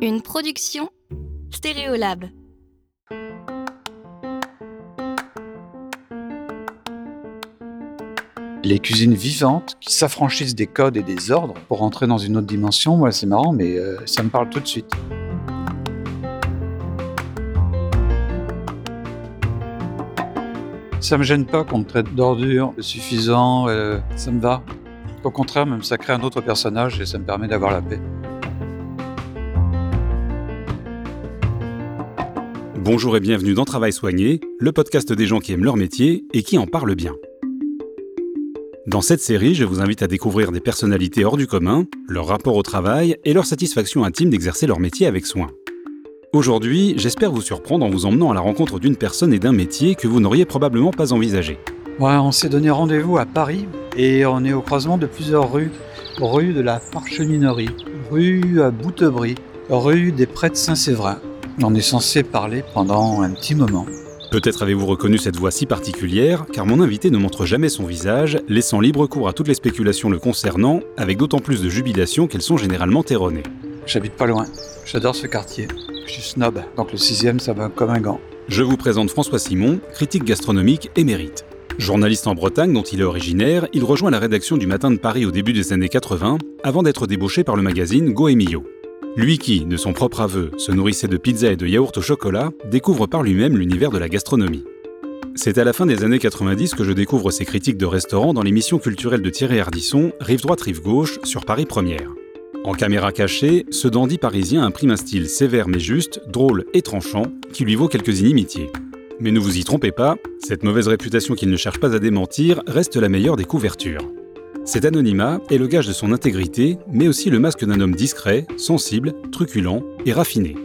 Une production Stéréolab. Les cuisines vivantes qui s'affranchissent des codes et des ordres pour entrer dans une autre dimension, moi c'est marrant, mais euh, ça me parle tout de suite. Ça me gêne pas qu'on me traite d'ordure, suffisant, euh, ça me va. Au contraire, même ça crée un autre personnage et ça me permet d'avoir la paix. Bonjour et bienvenue dans Travail Soigné, le podcast des gens qui aiment leur métier et qui en parlent bien. Dans cette série, je vous invite à découvrir des personnalités hors du commun, leur rapport au travail et leur satisfaction intime d'exercer leur métier avec soin. Aujourd'hui, j'espère vous surprendre en vous emmenant à la rencontre d'une personne et d'un métier que vous n'auriez probablement pas envisagé. On s'est donné rendez-vous à Paris et on est au croisement de plusieurs rues. Rue de la Parcheminerie, rue à Boutebris, rue des Prêtres Saint-Séverin. On est censé parler pendant un petit moment. Peut-être avez-vous reconnu cette voix si particulière, car mon invité ne montre jamais son visage, laissant libre cours à toutes les spéculations le concernant, avec d'autant plus de jubilation qu'elles sont généralement erronées. J'habite pas loin. J'adore ce quartier. Je suis snob, donc le sixième, ça va comme un gant. Je vous présente François Simon, critique gastronomique émérite. Journaliste en Bretagne dont il est originaire, il rejoint la rédaction du Matin de Paris au début des années 80, avant d'être débauché par le magazine Go Emilio. Lui qui, de son propre aveu, se nourrissait de pizza et de yaourt au chocolat, découvre par lui-même l'univers de la gastronomie. C'est à la fin des années 90 que je découvre ses critiques de restaurants dans l'émission culturelle de Thierry Ardisson, Rive droite, rive gauche, sur Paris Première. En caméra cachée, ce dandy parisien imprime un style sévère mais juste, drôle et tranchant, qui lui vaut quelques inimitiés. Mais ne vous y trompez pas, cette mauvaise réputation qu'il ne cherche pas à démentir reste la meilleure des couvertures. Cet anonymat est le gage de son intégrité, mais aussi le masque d'un homme discret, sensible, truculent et raffiné.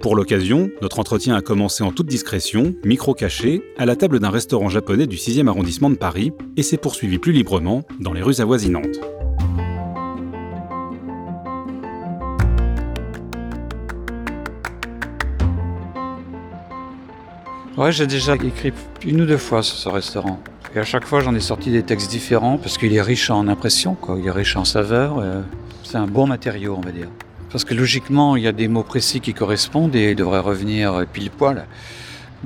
Pour l'occasion, notre entretien a commencé en toute discrétion, micro caché, à la table d'un restaurant japonais du 6e arrondissement de Paris et s'est poursuivi plus librement dans les rues avoisinantes. Ouais, j'ai déjà écrit une ou deux fois sur ce restaurant. Et à chaque fois, j'en ai sorti des textes différents parce qu'il est riche en impressions, quoi. Il est riche en saveurs. euh, C'est un bon matériau, on va dire. Parce que logiquement, il y a des mots précis qui correspondent et ils devraient revenir pile poil.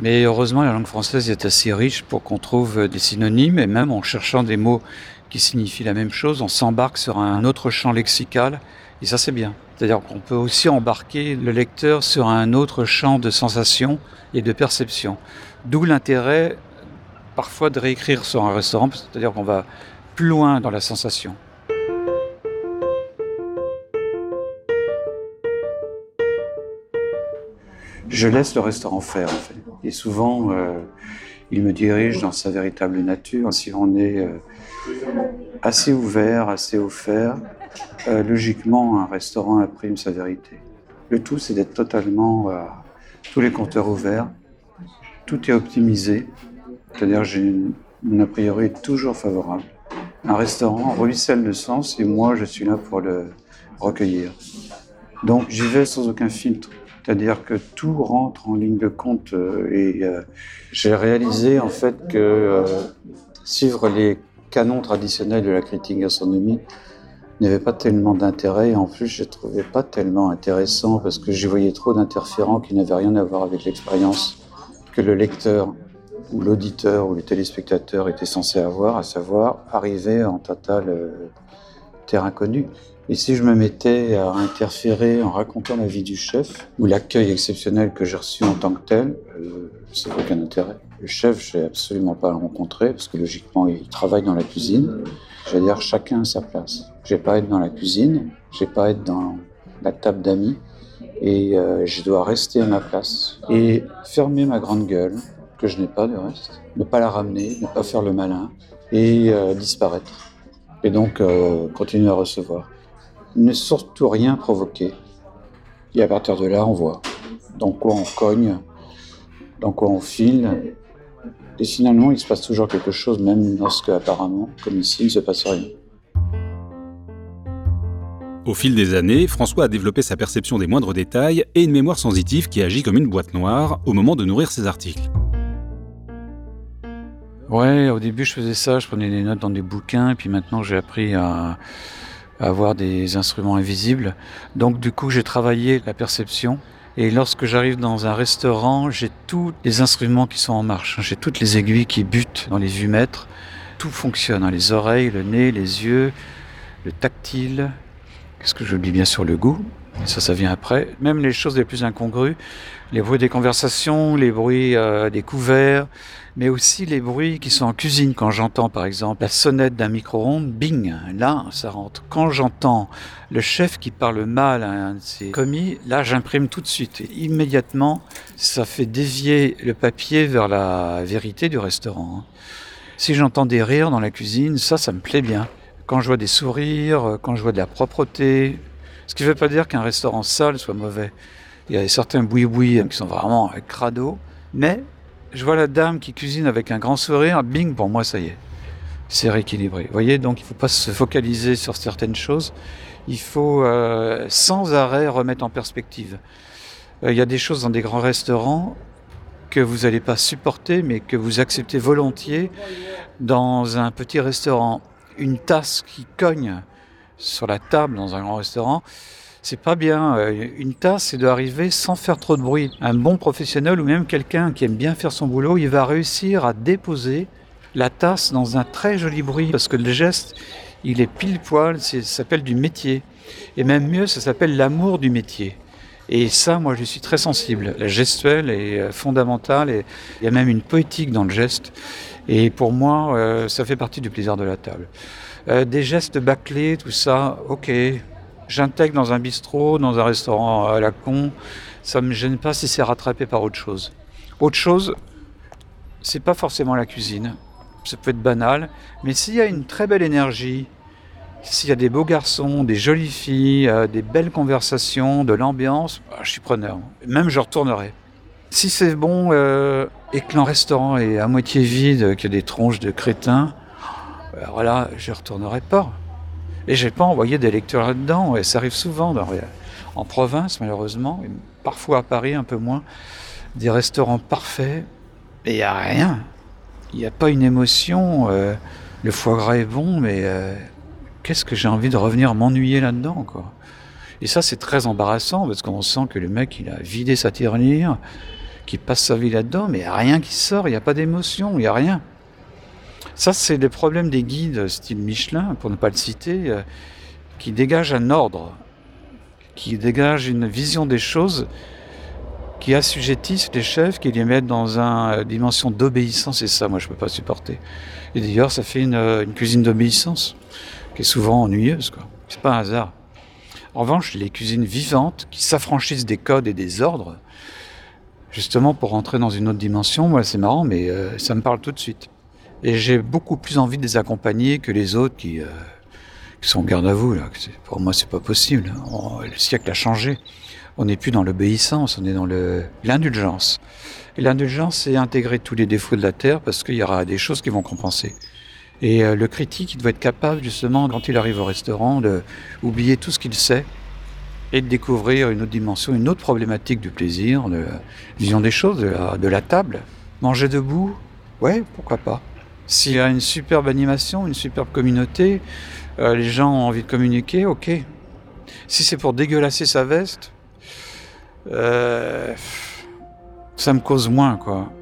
Mais heureusement, la langue française est assez riche pour qu'on trouve des synonymes et même en cherchant des mots qui signifient la même chose, on s'embarque sur un autre champ lexical et ça c'est bien. C'est-à-dire qu'on peut aussi embarquer le lecteur sur un autre champ de sensations et de perception. D'où l'intérêt parfois de réécrire sur un restaurant, c'est-à-dire qu'on va plus loin dans la sensation. Je laisse le restaurant faire, en fait. Et souvent, euh, il me dirige dans sa véritable nature. Si on est euh, assez ouvert, assez offert, euh, logiquement, un restaurant imprime sa vérité. Le tout, c'est d'être totalement euh, tous les compteurs ouverts. Tout est optimisé. C'est-à-dire, j'ai une, a priori toujours favorable. Un restaurant ruisselle le sens et moi, je suis là pour le recueillir. Donc, j'y vais sans aucun filtre. C'est-à-dire que tout rentre en ligne de compte euh, et euh, j'ai réalisé en fait que euh, suivre les canons traditionnels de la critique gastronomique n'avait pas tellement d'intérêt en plus je ne trouvais pas tellement intéressant parce que j'y voyais trop d'interférents qui n'avaient rien à voir avec l'expérience que le lecteur ou l'auditeur ou le téléspectateur était censé avoir, à savoir arriver en total euh, terrain connu. Et si je me mettais à interférer en racontant la vie du chef ou l'accueil exceptionnel que j'ai reçu en tant que tel, euh, ça n'a aucun intérêt. Le chef, je n'ai absolument pas à le rencontrer parce que logiquement, il travaille dans la cuisine. Veux dire, chacun a sa place. Je vais pas être dans la cuisine, je vais pas être dans la table d'amis et euh, je dois rester à ma place et fermer ma grande gueule, que je n'ai pas de reste, ne pas la ramener, ne pas faire le malin et euh, disparaître. Et donc euh, continuer à recevoir. Ne surtout rien provoquer. Et à partir de là, on voit dans quoi on cogne, dans quoi on file. Et finalement, il se passe toujours quelque chose, même lorsque apparemment, comme ici, il ne se passe rien. Au fil des années, François a développé sa perception des moindres détails et une mémoire sensitive qui agit comme une boîte noire au moment de nourrir ses articles. Ouais, au début, je faisais ça, je prenais des notes dans des bouquins, et puis maintenant, j'ai appris à, avoir des instruments invisibles. Donc du coup, j'ai travaillé la perception. Et lorsque j'arrive dans un restaurant, j'ai tous les instruments qui sont en marche. J'ai toutes les aiguilles qui butent dans les vumètres. Tout fonctionne, hein. les oreilles, le nez, les yeux, le tactile. Qu'est-ce que j'oublie bien sûr le goût? Ça, ça vient après. Même les choses les plus incongrues, les bruits des conversations, les bruits euh, des couverts, mais aussi les bruits qui sont en cuisine. Quand j'entends par exemple la sonnette d'un micro-ondes, bing, là ça rentre. Quand j'entends le chef qui parle mal à un de ses commis, là j'imprime tout de suite. Immédiatement, ça fait dévier le papier vers la vérité du restaurant. Hein. Si j'entends des rires dans la cuisine, ça, ça me plaît bien. Quand je vois des sourires, quand je vois de la propreté, ce qui ne veut pas dire qu'un restaurant sale soit mauvais. Il y a certains boui-boui qui sont vraiment crado, mais je vois la dame qui cuisine avec un grand sourire, bing, pour moi, ça y est. C'est rééquilibré. Vous voyez, donc il ne faut pas se focaliser sur certaines choses. Il faut euh, sans arrêt remettre en perspective. Euh, il y a des choses dans des grands restaurants que vous n'allez pas supporter, mais que vous acceptez volontiers dans un petit restaurant. Une tasse qui cogne sur la table dans un grand restaurant, c'est pas bien. Euh, une tasse, c'est d'arriver sans faire trop de bruit. Un bon professionnel ou même quelqu'un qui aime bien faire son boulot, il va réussir à déposer la tasse dans un très joli bruit parce que le geste, il est pile poil, ça s'appelle du métier. Et même mieux, ça s'appelle l'amour du métier. Et ça, moi, je suis très sensible. La gestuelle est euh, fondamentale et il y a même une poétique dans le geste. Et pour moi, euh, ça fait partie du plaisir de la table. des gestes bâclés, tout ça, ok, j'intègre dans un bistrot, dans un restaurant à la con, ça ne me gêne pas si c'est rattrapé par autre chose. Autre chose, c'est pas forcément la cuisine. Ça peut être banal, mais s'il y a une très belle énergie, s'il y a des beaux garçons, des jolies filles, euh, des belles conversations, de l'ambiance, bah, je suis preneur. Même je retournerai. Si c'est bon euh, et que le restaurant est à moitié vide, qu'il y a des tronches de crétins, alors là, je retournerai pas. Et j'ai pas envoyé des lecteurs là-dedans, et ça arrive souvent en province malheureusement, et parfois à Paris un peu moins, des restaurants parfaits, et il n'y a rien. Il n'y a pas une émotion, euh, le foie gras est bon, mais euh, qu'est-ce que j'ai envie de revenir m'ennuyer là-dedans, quoi? Et ça, c'est très embarrassant, parce qu'on sent que le mec, il a vidé sa tirelire, qu'il passe sa vie là-dedans, mais il n'y a rien qui sort, il n'y a pas d'émotion, il n'y a rien. Ça, c'est le problème des guides style Michelin, pour ne pas le citer, euh, qui dégagent un ordre, qui dégagent une vision des choses, qui assujettissent les chefs, qui les mettent dans une euh, dimension d'obéissance. Et ça, moi, je ne peux pas supporter. Et d'ailleurs, ça fait une, euh, cuisine d'obéissance, qui est souvent ennuyeuse. Ce n'est pas un hasard. En revanche, les cuisines vivantes, qui s'affranchissent des codes et des ordres, justement pour rentrer dans une autre dimension, moi, c'est marrant, mais ça me parle tout de suite. Et j'ai beaucoup plus envie de les accompagner que les autres qui, euh, qui sont garde à vous. Là. Pour moi, c'est pas possible. le siècle a changé. On n'est plus dans l'obéissance, on est dans l'indulgence. Et l'indulgence, c'est intégrer tous les défauts de la terre parce qu'il y aura des choses qui vont compenser. Et euh, le critique, il doit être capable, justement, quand il arrive au restaurant, d'oublier tout ce qu'il sait et de découvrir une autre dimension, une autre problématique du plaisir, de la vision des choses, de la table. Manger debout, ouais, pourquoi pas. S'il y a une superbe animation, une superbe communauté, euh, les gens ont envie de communiquer, ok. Si c'est pour dégueulasser sa veste, euh, ça me cause moins, quoi.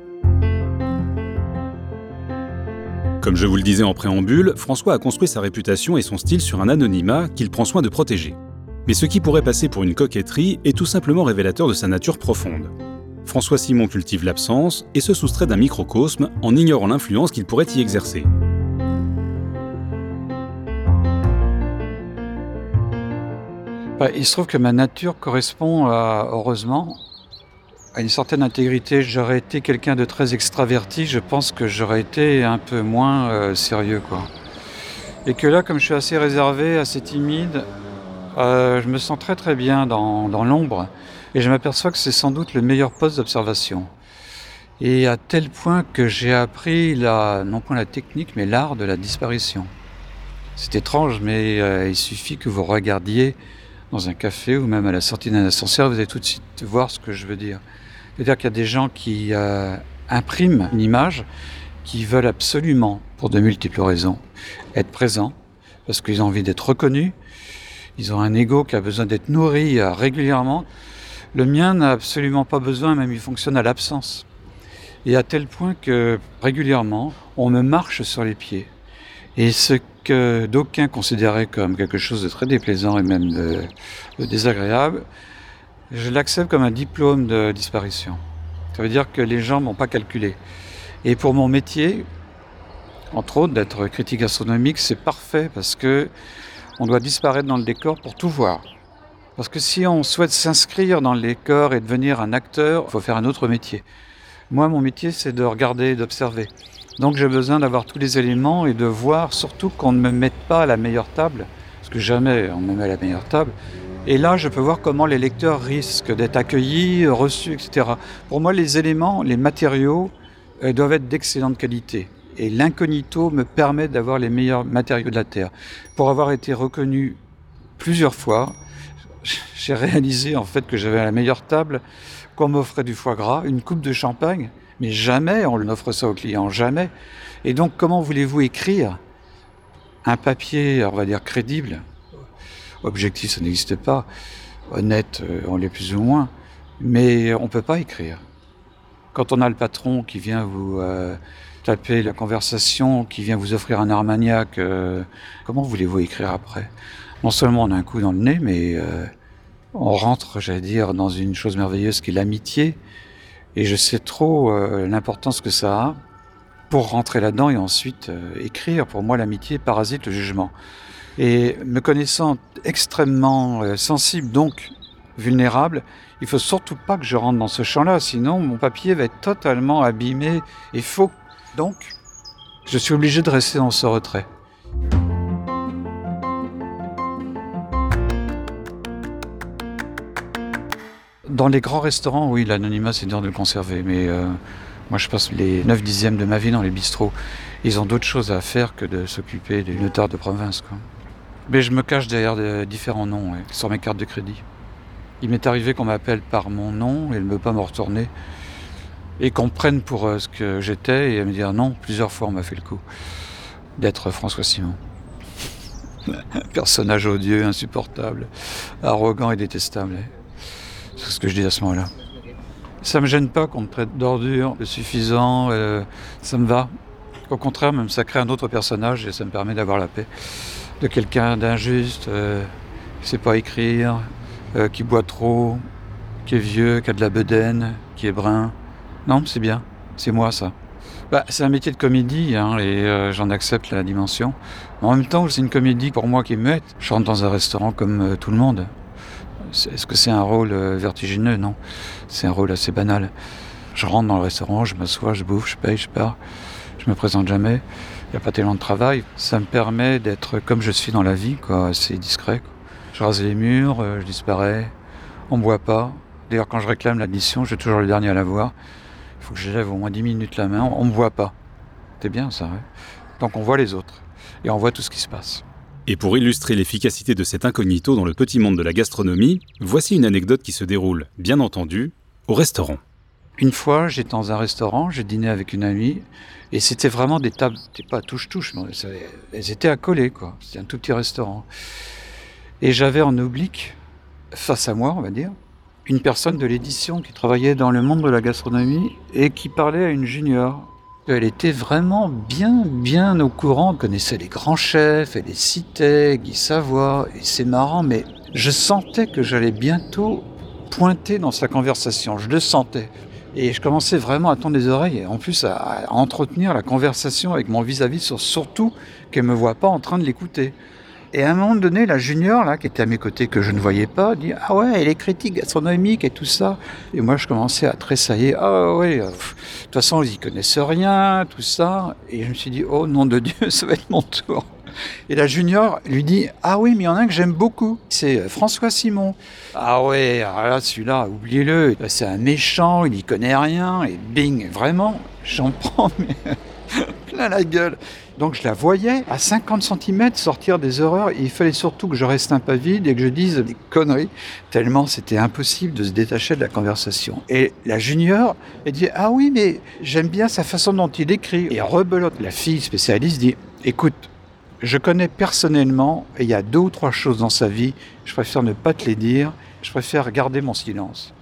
Comme je vous le disais en préambule, François a construit sa réputation et son style sur un anonymat qu'il prend soin de protéger. Mais ce qui pourrait passer pour une coquetterie est tout simplement révélateur de sa nature profonde. François Simon cultive l'absence et se soustrait d'un microcosme en ignorant l'influence qu'il pourrait y exercer. Bah, il se trouve que ma nature correspond, heureusement, à une certaine intégrité. J'aurais été quelqu'un de très extraverti, je pense que j'aurais été un peu moins euh, sérieux. Quoi. Et que là, comme je suis assez réservé, assez timide, euh, je me sens très très bien dans l'ombre. Et je m'aperçois que c'est sans doute le meilleur poste d'observation. Et à tel point que j'ai appris la, non point la technique, mais l'art de la disparition. C'est étrange, mais euh, il suffit que vous regardiez dans un café ou même à la sortie d'un ascenseur, vous allez tout de suite voir ce que je veux dire. C'est-à-dire qu'il y a des gens qui euh, impriment une image, qui veulent absolument, pour de multiples raisons, être présents, parce qu'ils ont envie d'être reconnus, Ils ont un ego qui a besoin d'être nourri euh, régulièrement. Le mien n'a absolument pas besoin, même il fonctionne à l'absence. Et à tel point que régulièrement, on me marche sur les pieds. Et ce que d'aucuns considéraient comme quelque chose de très déplaisant et même de, désagréable, je l'accepte comme un diplôme de disparition. Ça veut dire que les gens m'ont pas calculé. Et pour mon métier, entre autres d'être critique astronomique, c'est parfait parce que on doit disparaître dans le décor pour tout voir. Parce que si on souhaite s'inscrire dans le décor et devenir un acteur, il faut faire un autre métier. Moi, mon métier, c'est de regarder et d'observer. Donc j'ai besoin d'avoir tous les éléments et de voir surtout qu'on ne me mette pas à la meilleure table, parce que jamais on me met à la meilleure table. Et là, je peux voir comment les lecteurs risquent d'être accueillis, reçus, etc. Pour moi, les éléments, les matériaux euh, doivent être d'excellente qualité. Et l'incognito me permet d'avoir les meilleurs matériaux de la Terre. Pour avoir été reconnu plusieurs fois, j'ai réalisé en fait que j'avais la meilleure table, qu'on m'offrait du foie gras, une coupe de champagne, mais jamais on n'offre ça aux clients, jamais. Et donc, comment voulez-vous écrire un papier, on va dire, crédible? Objectif, ça n'existe pas. Honnête, euh, on l'est plus ou moins. Mais on ne peut pas écrire. Quand on a le patron qui vient vous euh, taper la conversation, qui vient vous offrir un armagnac, euh, comment voulez-vous écrire après? Non seulement on a un coup dans le nez, mais on rentre, j'allais dire, dans une chose merveilleuse qui est l'amitié. Et je sais trop euh, l'importance que ça a pour rentrer là-dedans et ensuite euh, écrire. Pour moi, l'amitié parasite le jugement. Et me connaissant extrêmement euh, sensible, donc vulnérable, il faut surtout pas que je rentre dans ce champ-là, sinon mon papier va être totalement abîmé et faux. Donc, je suis obligé de rester dans ce retrait. Dans les grands restaurants, oui, l'anonymat, c'est dur de le conserver. Mais euh, moi, je passe les 9 dixièmes de ma vie dans les bistrots. Ils ont d'autres choses à faire que de s'occuper des notaires de province. Mais je me cache derrière différents noms sur mes cartes de crédit. Il m'est arrivé qu'on m'appelle par mon nom et ne veut pas me retourner. Et qu'on prenne pour euh, ce que j'étais et me dire non, plusieurs fois on m'a fait le coup d'être François Simon. Personnage odieux, insupportable, arrogant et détestable. C'est ce que je dis à ce moment-là. Ça me gêne pas qu'on me traite d'ordure, de suffisant, euh, ça me va. Au contraire, même ça crée un autre personnage et ça me permet d'avoir la paix. De quelqu'un d'injuste, euh, qui sait pas écrire, euh, qui boit trop, qui est vieux, qui a de la bedaine, qui est brun. Non, c'est bien, c'est moi ça. Bah, c'est un métier de comédie hein, et j'en accepte la dimension. en même temps, c'est une comédie pour moi qui est muette. Je rentre dans un restaurant comme tout le monde. Est-ce que c'est un rôle euh, vertigineux? Non. C'est un rôle assez banal. Je rentre dans le restaurant, je m'assois, je bouffe, je paye, je pars. Je me présente jamais. Il n'y a pas tellement de travail. Ça me permet d'être comme je suis dans la vie, quoi, assez discret. Je rase les murs, euh, je disparais. On ne me voit pas. D'ailleurs, quand je réclame l'addition, je suis toujours le dernier à la voir. Il faut que je lève au moins 10 minutes la main. On ne me voit pas. C'est bien ça, ouais. Donc on voit les autres. Et on voit tout ce qui se passe. Et pour illustrer l'efficacité de cet incognito dans le petit monde de la gastronomie, voici une anecdote qui se déroule, bien entendu, au restaurant. Une fois, j'étais dans un restaurant, j'ai dîné avec une amie, et c'était vraiment des tables, c'était pas touche-touche, mais elles étaient accolées, quoi. C'était un tout petit restaurant. Et j'avais en oblique, face à moi, on va dire, une personne de l'édition qui travaillait dans le monde de la gastronomie et qui parlait à une junior elle était vraiment bien, bien au courant, connaissait les grands chefs, elle les citait, Guy Savoie, et c'est marrant, mais je sentais que j'allais bientôt pointer dans sa conversation, je le sentais. Et je commençais vraiment à tendre les oreilles, et en plus à, entretenir la conversation avec mon vis-à-vis, sur, surtout qu'elle ne me voit pas en train de l'écouter. Et à un moment donné, la junior, là, qui était à mes côtés, que je ne voyais pas, dit Ah ouais, elle est critique gastronomique et tout ça. Et moi, je commençais à tressailler Ah ouais, euh, de toute façon, ils y connaissent rien, tout ça. Et je me suis dit Oh nom de Dieu, ça va être mon tour. Et la junior lui dit Ah oui, mais il y en a un que j'aime beaucoup, c'est euh, François Simon. Ah ouais, là, celui-là, oubliez-le, c'est un méchant, il n'y connaît rien, et bing, vraiment, j'en prends mais plein la gueule. Donc je la voyais à 50 cm sortir des horreurs. il fallait surtout que je reste un peu vide et que je dise des conneries, tellement c'était impossible de se détacher de la conversation. Et la junior, elle dit Ah oui, mais j'aime bien sa façon dont il écrit. Et rebelote, la fille spécialiste dit Écoute, Je connais personnellement, et il y a deux ou trois choses dans sa vie, je préfère ne pas te les dire, je préfère garder mon silence.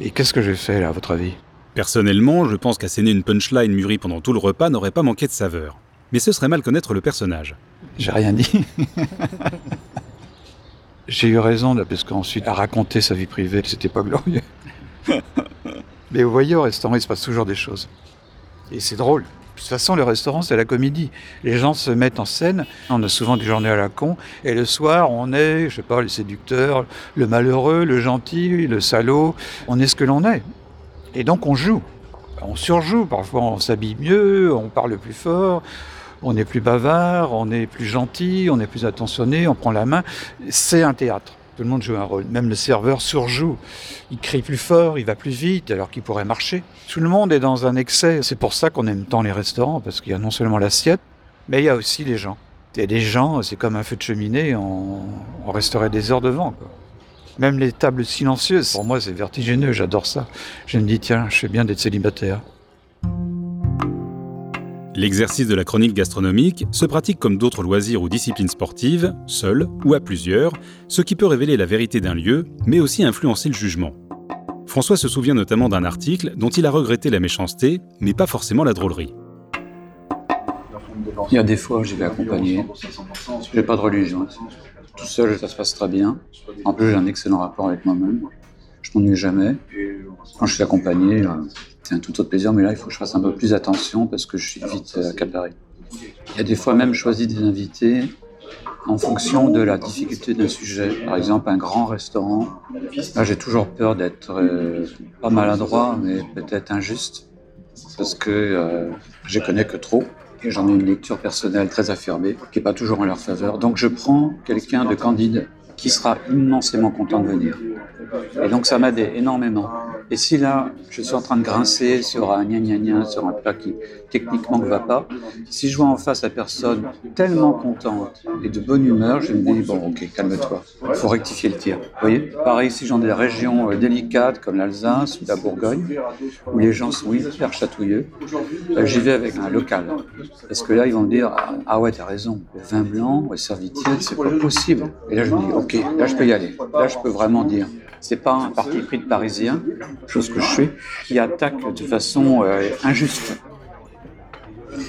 Et qu'est-ce que j'ai fait là, à votre avis? Personnellement, je pense qu'asséner une punchline mûrie pendant tout le repas n'aurait pas manqué de saveur. Mais ce serait mal connaître le personnage. J'ai rien dit. J'ai eu raison, là, parce qu'ensuite, à raconter sa vie privée, c'était pas glorieux. Mais vous voyez, au restaurant, il se passe toujours des choses. Et c'est drôle. De toute façon, le restaurant, c'est la comédie. Les gens se mettent en scène. On a souvent des journées à la con. Et le soir, on est, je sais pas, le séducteur, le malheureux, le gentil, le salaud. On est ce que l'on est. Et donc on joue. On surjoue, parfois on s'habille mieux, on parle plus fort, on est plus bavard, on est plus gentil, on est plus attentionné, on prend la main. C'est un théâtre. Tout le monde joue un rôle. Même le serveur surjoue. Il crie plus fort, il va plus vite, alors qu'il pourrait marcher. Tout le monde est dans un excès. C'est pour ça qu'on aime tant les restaurants, parce qu'il y a non seulement l'assiette, mais il y a aussi les gens. Et les gens, c'est comme un feu de cheminée, on, on resterait des heures devant. Même les tables silencieuses, pour moi, c'est vertigineux, j'adore ça. Je me dis, tiens, je fais bien d'être célibataire. L'exercice de la chronique gastronomique se pratique comme d'autres loisirs ou disciplines sportives, seul ou à plusieurs, ce qui peut révéler la vérité d'un lieu, mais aussi influencer le jugement. François se souvient notamment d'un article dont il a regretté la méchanceté, mais pas forcément la drôlerie. Il y a des fois, j'y vais accompagner. J'ai pas de religion. Tout seul, ça se passe très bien. En plus, j'ai un excellent rapport avec moi-même. Je m'ennuie jamais. Quand je suis accompagné, euh, c'est un tout autre plaisir, mais là, il faut que je fasse un peu plus attention parce que je suis vite euh, accaparé. Il y a des fois même choisi des invités en fonction de la difficulté d'un sujet. Par exemple, un grand restaurant. Là, j'ai toujours peur d'être euh, pas maladroit, mais peut-être injuste, parce que euh, je connais que trop. J'en ai une lecture personnelle très affirmée, qui n'est pas toujours en leur faveur. Donc je prends quelqu'un de candide qui sera immensément content de venir. Et donc ça m'aide énormément. Et si là, je suis en train de grincer sur un gna gna gna, sur un plat qui techniquement ne va pas, si je vois en face la personne tellement contente et de bonne humeur, je me dis, bon ok, calme-toi, il faut rectifier le tir. Vous voyez? Pareil, si j'en des régions euh, délicates comme l'Alsace ou la Bourgogne, où les gens sont hyper chatouilleux, euh, j'y vais avec un local. Parce que là, ils vont me dire, ah, ah ouais, t'as raison, vin blanc, le servitiel, c'est pas possible. Et là, je me dis, ok, là, je peux y aller. Là, je peux vraiment dire, c'est pas un parti pris de parisien, chose que je fais, qui attaque de façon euh, injuste.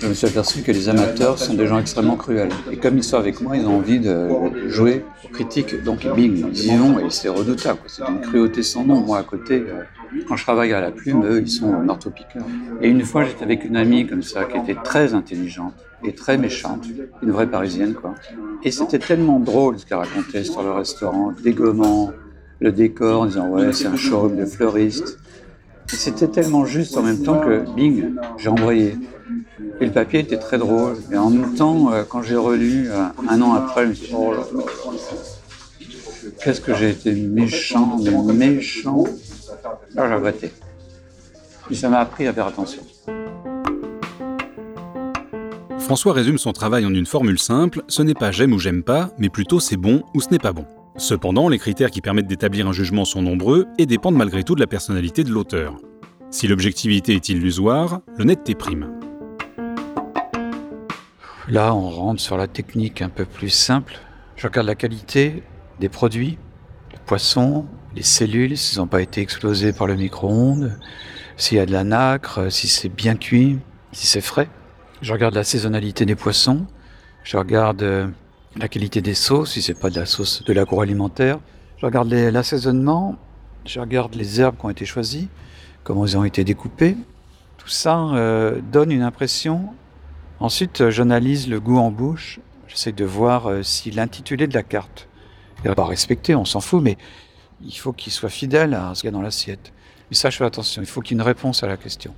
Je me suis aperçu que les amateurs sont des gens extrêmement cruels. Et comme ils sont avec moi, ils ont envie de jouer aux critiques. Donc, bing, vont et c'est redoutable. C'est une cruauté sans nom. Moi, à côté, euh, quand je travaille à la plume, eux, ils sont marteau-piqueurs. Et une fois, j'étais avec une amie comme ça, qui était très intelligente et très méchante, une vraie parisienne, quoi. Et c'était tellement drôle ce qu'elle racontait sur le restaurant, dégommant, le décor, en disant ouais, c'est un showroom de fleuristes. C'était tellement juste en même temps que bing, j'ai envoyé. Et le papier était très drôle. Et en même temps, euh, quand j'ai relu euh, un an après, je me suis dit, oh là là, qu'est-ce que j'ai été méchant, mais méchant. Là, j'ai regretté. Et ça m'a appris à faire attention. François résume son travail en une formule simple, ce n'est pas j'aime ou j'aime pas, mais plutôt c'est bon ou ce n'est pas bon. Cependant, les critères qui permettent d'établir un jugement sont nombreux et dépendent malgré tout de la personnalité de l'auteur. Si l'objectivité est illusoire, l'honnêteté prime. Là, on rentre sur la technique un peu plus simple. Je regarde la qualité des produits, le poisson, les cellules, s'ils n'ont pas été explosés par le micro-ondes, s'il y a de la nacre, si c'est bien cuit, si c'est frais. Je regarde la saisonnalité des poissons. Je regarde euh, la qualité des sauces, si c'est pas de la sauce de l'agroalimentaire. Je regarde l'assaisonnement. Je regarde les herbes qui ont été choisies, comment elles ont été découpées. Tout ça euh, donne une impression Ensuite, euh, j'analyse le goût en bouche. J'essaie de voir euh, si l'intitulé de la carte est pas respecté, on s'en fout, mais il faut qu'il soit fidèle à ce qu'il y a dans l'assiette. Mais ça, je attention, il faut qu'il y ait une réponse à la question.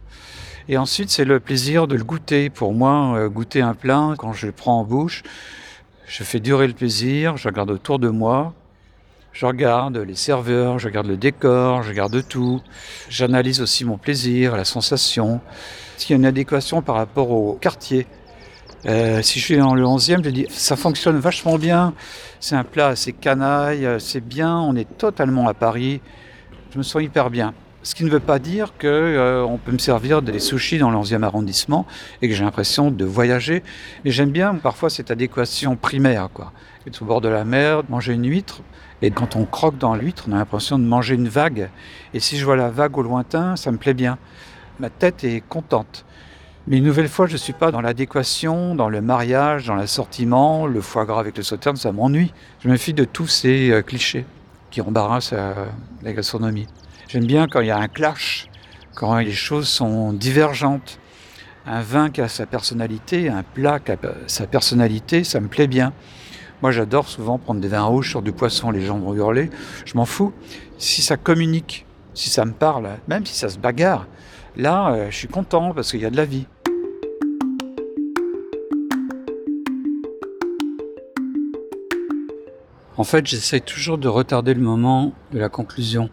Et ensuite, c'est le plaisir de le goûter. Pour moi, euh, goûter un plat, quand je le prends en bouche, je fais durer le plaisir, je regarde autour de moi, je regarde les serveurs, je regarde le décor, je regarde tout. J'analyse aussi mon plaisir, la sensation. S'il y a une adéquation par rapport au quartier? Euh, si je suis dans le 11e, je dis ça fonctionne vachement bien. C'est un plat assez canaille, euh, c'est bien. On est totalement à Paris. Je me sens hyper bien. Ce qui ne veut pas dire qu'on euh, peut me servir des sushis dans l'11e arrondissement et que j'ai l'impression de voyager. Mais j'aime bien parfois cette adéquation primaire. Quoi. Être au bord de la mer, manger une huître. Et quand on croque dans l'huître, on a l'impression de manger une vague. Et si je vois la vague au lointain, ça me plaît bien. Ma tête est contente. Mais une nouvelle fois, je ne suis pas dans l'adéquation, dans le mariage, dans l'assortiment, le foie gras avec le sauterne, ça m'ennuie. Je me fie de tous ces euh, clichés qui embarrassent euh, la gastronomie. J'aime bien quand il y a un clash, quand les choses sont divergentes. Un vin qui a sa personnalité, un plat qui a sa personnalité, ça me plaît bien. Moi, j'adore souvent prendre des vins rouges sur du poisson, les gens vont hurler. Je m'en fous. Si ça communique, si ça me parle, même si ça se bagarre, là, euh, je suis content parce qu'il y a de la vie. En fait, j'essaie toujours de retarder le moment de la conclusion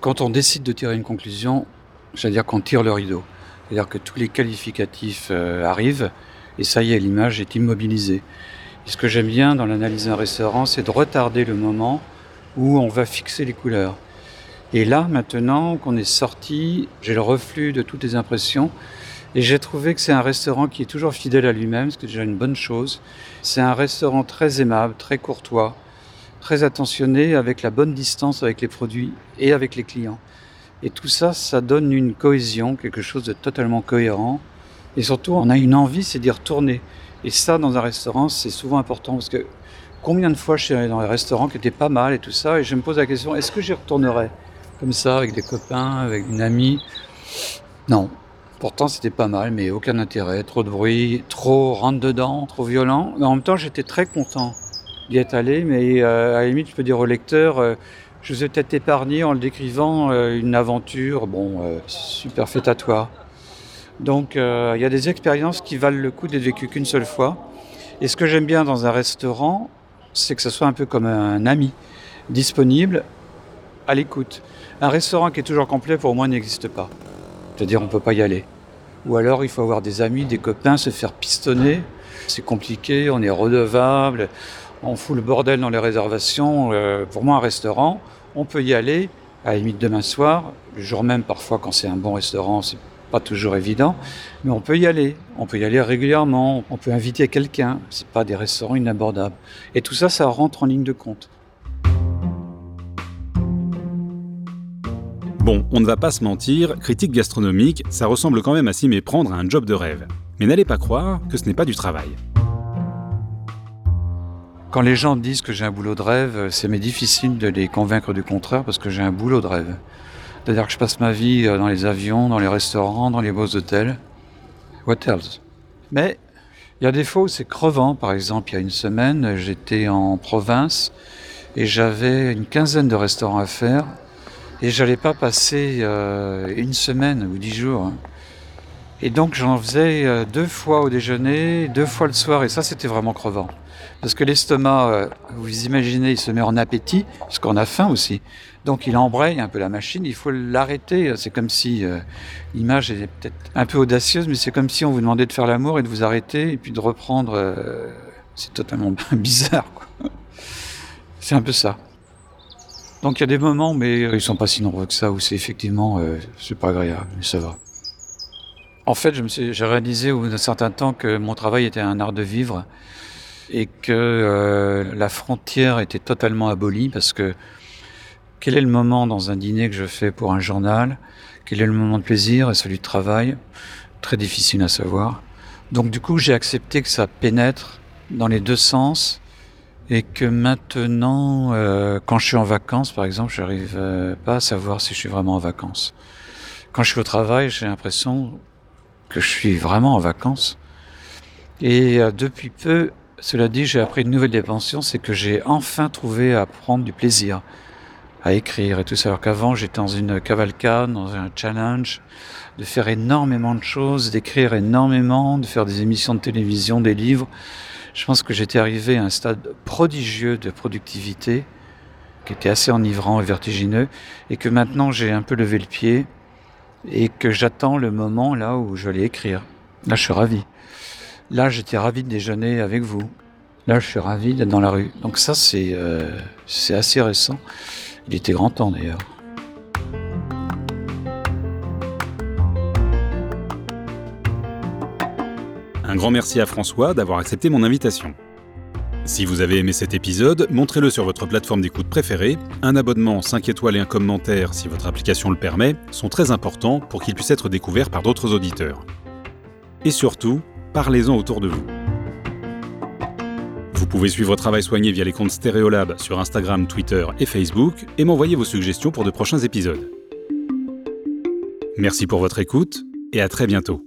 quand on décide de tirer une conclusion, c'est-à-dire qu'on tire le rideau. C'est-à-dire que tous les qualificatifs euh, arrivent et ça y est, l'image est immobilisée. Ce que j'aime bien dans l'analyse d'un restaurant, c'est de retarder le moment où on va fixer les couleurs. Et là, maintenant qu'on est sorti, j'ai le reflux de toutes les impressions. Et j'ai trouvé que c'est un restaurant qui est toujours fidèle à lui-même, ce qui est déjà une bonne chose. C'est un restaurant très aimable, très courtois, très attentionné, avec la bonne distance avec les produits et avec les clients. Et tout ça, ça donne une cohésion, quelque chose de totalement cohérent. Et surtout, on a une envie, c'est d'y retourner. Et ça, dans un restaurant, c'est souvent important parce que combien de fois je suis allé dans un restaurant qui était pas mal et tout ça, et je me pose la question, est-ce que j'y retournerais comme ça, avec des copains, avec une amie Non. Pourtant, c'était pas mal, mais aucun intérêt, trop de bruit, trop rentre dedans, trop violent. Mais en même temps, j'étais très content d'y être allé, mais euh, à la limite, je peux dire au lecteur, euh, je vous ai peut-être épargné en le décrivant euh, une aventure, bon, super fêtatoire. Donc, il y a des expériences qui valent le coup d'être vécues qu'une seule fois. Et ce que j'aime bien dans un restaurant, c'est que ce soit un peu comme un ami, disponible, à l'écoute. Un restaurant qui est toujours complet, pour moi, n'existe pas. C'est-à-dire, on ne peut pas y aller. Ou alors, il faut avoir des amis, des copains, se faire pistonner. C'est compliqué, on est redevable, on fout le bordel dans les réservations. Euh, pour moi, un restaurant, on peut y aller, à la limite demain soir, le jour même parfois quand c'est un bon restaurant, c'est pas toujours évident, mais on peut y aller. On peut y aller régulièrement, on peut inviter quelqu'un. C'est pas des restaurants inabordables. Et tout ça, ça rentre en ligne de compte. Bon, on ne va pas se mentir, critique gastronomique, ça ressemble quand même à s'y méprendre à un job de rêve. Mais n'allez pas croire que ce n'est pas du travail. Quand les gens disent que j'ai un boulot de rêve, c'est mais difficile de les convaincre du contraire parce que j'ai un boulot de rêve. C'est-à-dire que je passe ma vie euh, dans les avions, dans les restaurants, dans les beaux hôtels. What else? Mais il y a des fois c'est crevant. Par exemple, il y a une semaine, j'étais en province et j'avais une quinzaine de restaurants à faire et j'allais pas passer euh, une semaine ou dix jours. Hein. Et donc j'en faisais euh, deux fois au déjeuner, deux fois le soir et ça c'était vraiment crevant. Parce que l'estomac, euh, vous imaginez, il se met en appétit, parce qu'on a faim aussi. Donc il embraye un peu la machine, il faut l'arrêter. C'est comme si, l'image est peut-être un peu audacieuse, mais c'est comme si on vous demandait de faire l'amour et de vous arrêter et puis de reprendre. C'est totalement bizarre, C'est un peu ça. Donc il y a des moments, mais ils sont pas si nombreux que ça, où c'est effectivement, pas agréable, mais ça va. En fait, j'ai réalisé au bout d'un certain temps que mon travail était un art de vivre et que euh, la frontière était totalement abolie parce que quel est le moment dans un dîner que je fais pour un journal? Quel est le moment de plaisir et celui de travail? Très difficile à savoir. Donc du coup, j'ai accepté que ça pénètre dans les deux sens et que maintenant, euh, quand je suis en vacances, par exemple, je n'arrive euh, pas à savoir si je suis vraiment en vacances. Quand je suis au travail, j'ai l'impression que je suis vraiment en vacances. Et depuis peu, cela dit, j'ai appris une nouvelle dimension, c'est que j'ai enfin trouvé à prendre du plaisir à écrire et tout ça. Alors qu'avant, j'étais dans une cavalcade, dans un challenge, de faire énormément de choses, d'écrire énormément, de faire des émissions de télévision, des livres. Je pense que j'étais arrivé à un stade prodigieux de productivité, qui était assez enivrant et vertigineux, et que maintenant j'ai un peu levé le pied, et que j'attends le moment là où je vais écrire. Là, je suis ravi. Là, j'étais ravi de déjeuner avec vous. Là, je suis ravi d'être dans la rue. Donc ça, c'est euh, assez récent. Il était grand temps d'ailleurs. Un grand merci à François d'avoir accepté mon invitation. Si vous avez aimé cet épisode, montrez-le sur votre plateforme d'écoute préférée. Un abonnement, 5 étoiles et un commentaire, si votre application le permet, sont très importants pour qu'il puisse être découvert par d'autres auditeurs. Et surtout, parlez-en autour de vous. Vous pouvez suivre Travail Soigné via les comptes Stéréolab sur Instagram, Twitter et Facebook et m'envoyer vos suggestions pour de prochains épisodes. Merci pour votre écoute et à très bientôt.